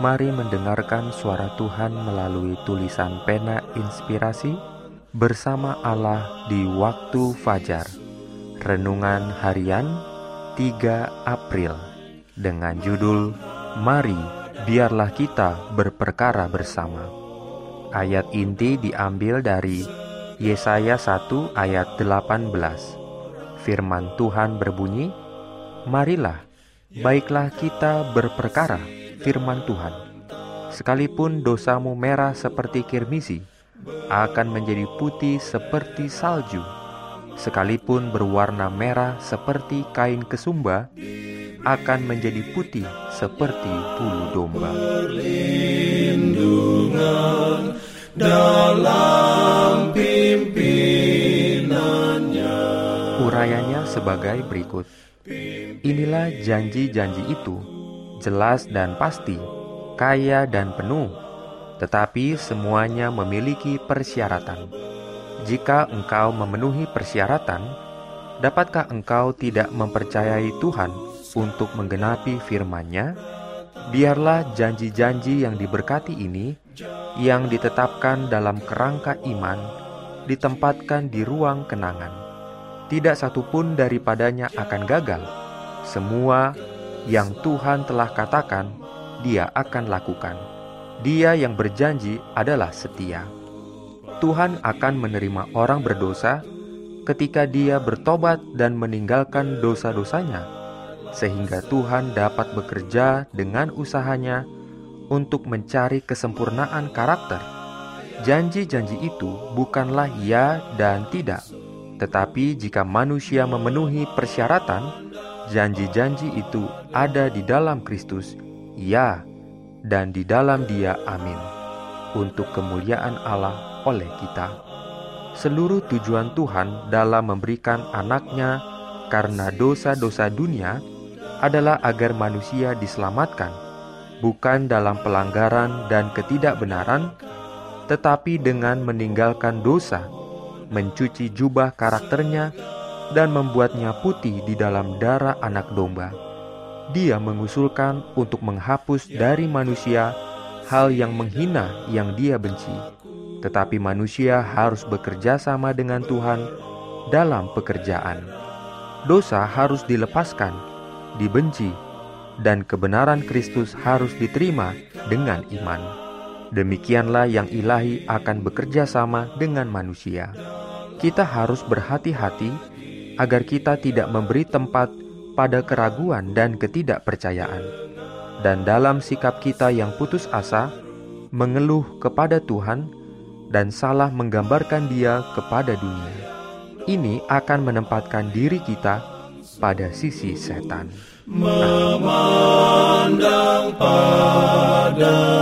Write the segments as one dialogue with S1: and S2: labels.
S1: Mari mendengarkan suara Tuhan melalui tulisan pena inspirasi bersama Allah di waktu fajar. Renungan harian 3 April dengan judul Mari biarlah kita berperkara bersama. Ayat inti diambil dari Yesaya 1 ayat 18. Firman Tuhan berbunyi, Marilah, baiklah kita berperkara firman Tuhan. Sekalipun dosamu merah seperti kirmisi, akan menjadi putih seperti salju. Sekalipun berwarna merah seperti kain kesumba, akan menjadi putih seperti bulu domba. dalam pimpinannya. Urayanya sebagai berikut. Inilah janji-janji itu jelas dan pasti, kaya dan penuh, tetapi semuanya memiliki persyaratan. Jika engkau memenuhi persyaratan, dapatkah engkau tidak mempercayai Tuhan untuk menggenapi firman-Nya? Biarlah janji-janji yang diberkati ini, yang ditetapkan dalam kerangka iman, ditempatkan di ruang kenangan. Tidak satupun daripadanya akan gagal. Semua yang Tuhan telah katakan, Dia akan lakukan. Dia yang berjanji adalah setia. Tuhan akan menerima orang berdosa ketika dia bertobat dan meninggalkan dosa-dosanya, sehingga Tuhan dapat bekerja dengan usahanya untuk mencari kesempurnaan karakter. Janji-janji itu bukanlah ya dan tidak, tetapi jika manusia memenuhi persyaratan, Janji-janji itu ada di dalam Kristus, ya, dan di dalam Dia, amin, untuk kemuliaan Allah oleh kita. Seluruh tujuan Tuhan dalam memberikan anaknya karena dosa-dosa dunia adalah agar manusia diselamatkan, bukan dalam pelanggaran dan ketidakbenaran, tetapi dengan meninggalkan dosa, mencuci jubah karakternya, dan membuatnya putih di dalam darah anak domba. Dia mengusulkan untuk menghapus dari manusia hal yang menghina yang dia benci, tetapi manusia harus bekerja sama dengan Tuhan dalam pekerjaan. Dosa harus dilepaskan, dibenci, dan kebenaran Kristus harus diterima dengan iman. Demikianlah yang ilahi akan bekerja sama dengan manusia. Kita harus berhati-hati agar kita tidak memberi tempat pada keraguan dan ketidakpercayaan, dan dalam sikap kita yang putus asa, mengeluh kepada Tuhan, dan salah menggambarkan Dia kepada dunia. Ini akan menempatkan diri kita pada sisi setan.
S2: Memandang padamu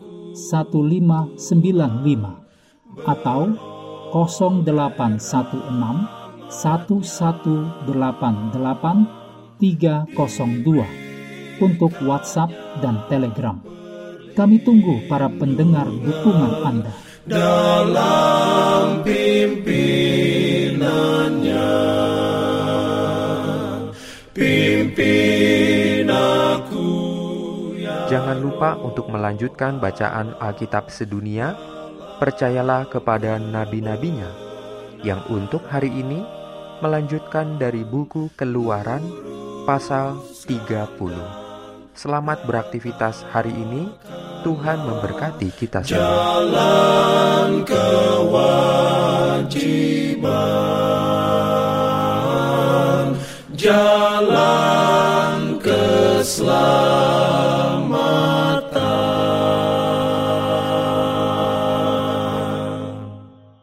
S3: 1595 atau 0816 1188 302 untuk WhatsApp dan Telegram. Kami tunggu para pendengar dukungan Anda.
S2: Dalam pimpinannya,
S1: Jangan lupa untuk melanjutkan bacaan Alkitab sedunia. Percayalah kepada nabi-nabinya yang untuk hari ini melanjutkan dari buku Keluaran pasal 30. Selamat beraktivitas hari ini. Tuhan memberkati kita semua.
S2: Jalan kewajiban, jalan keselamatan.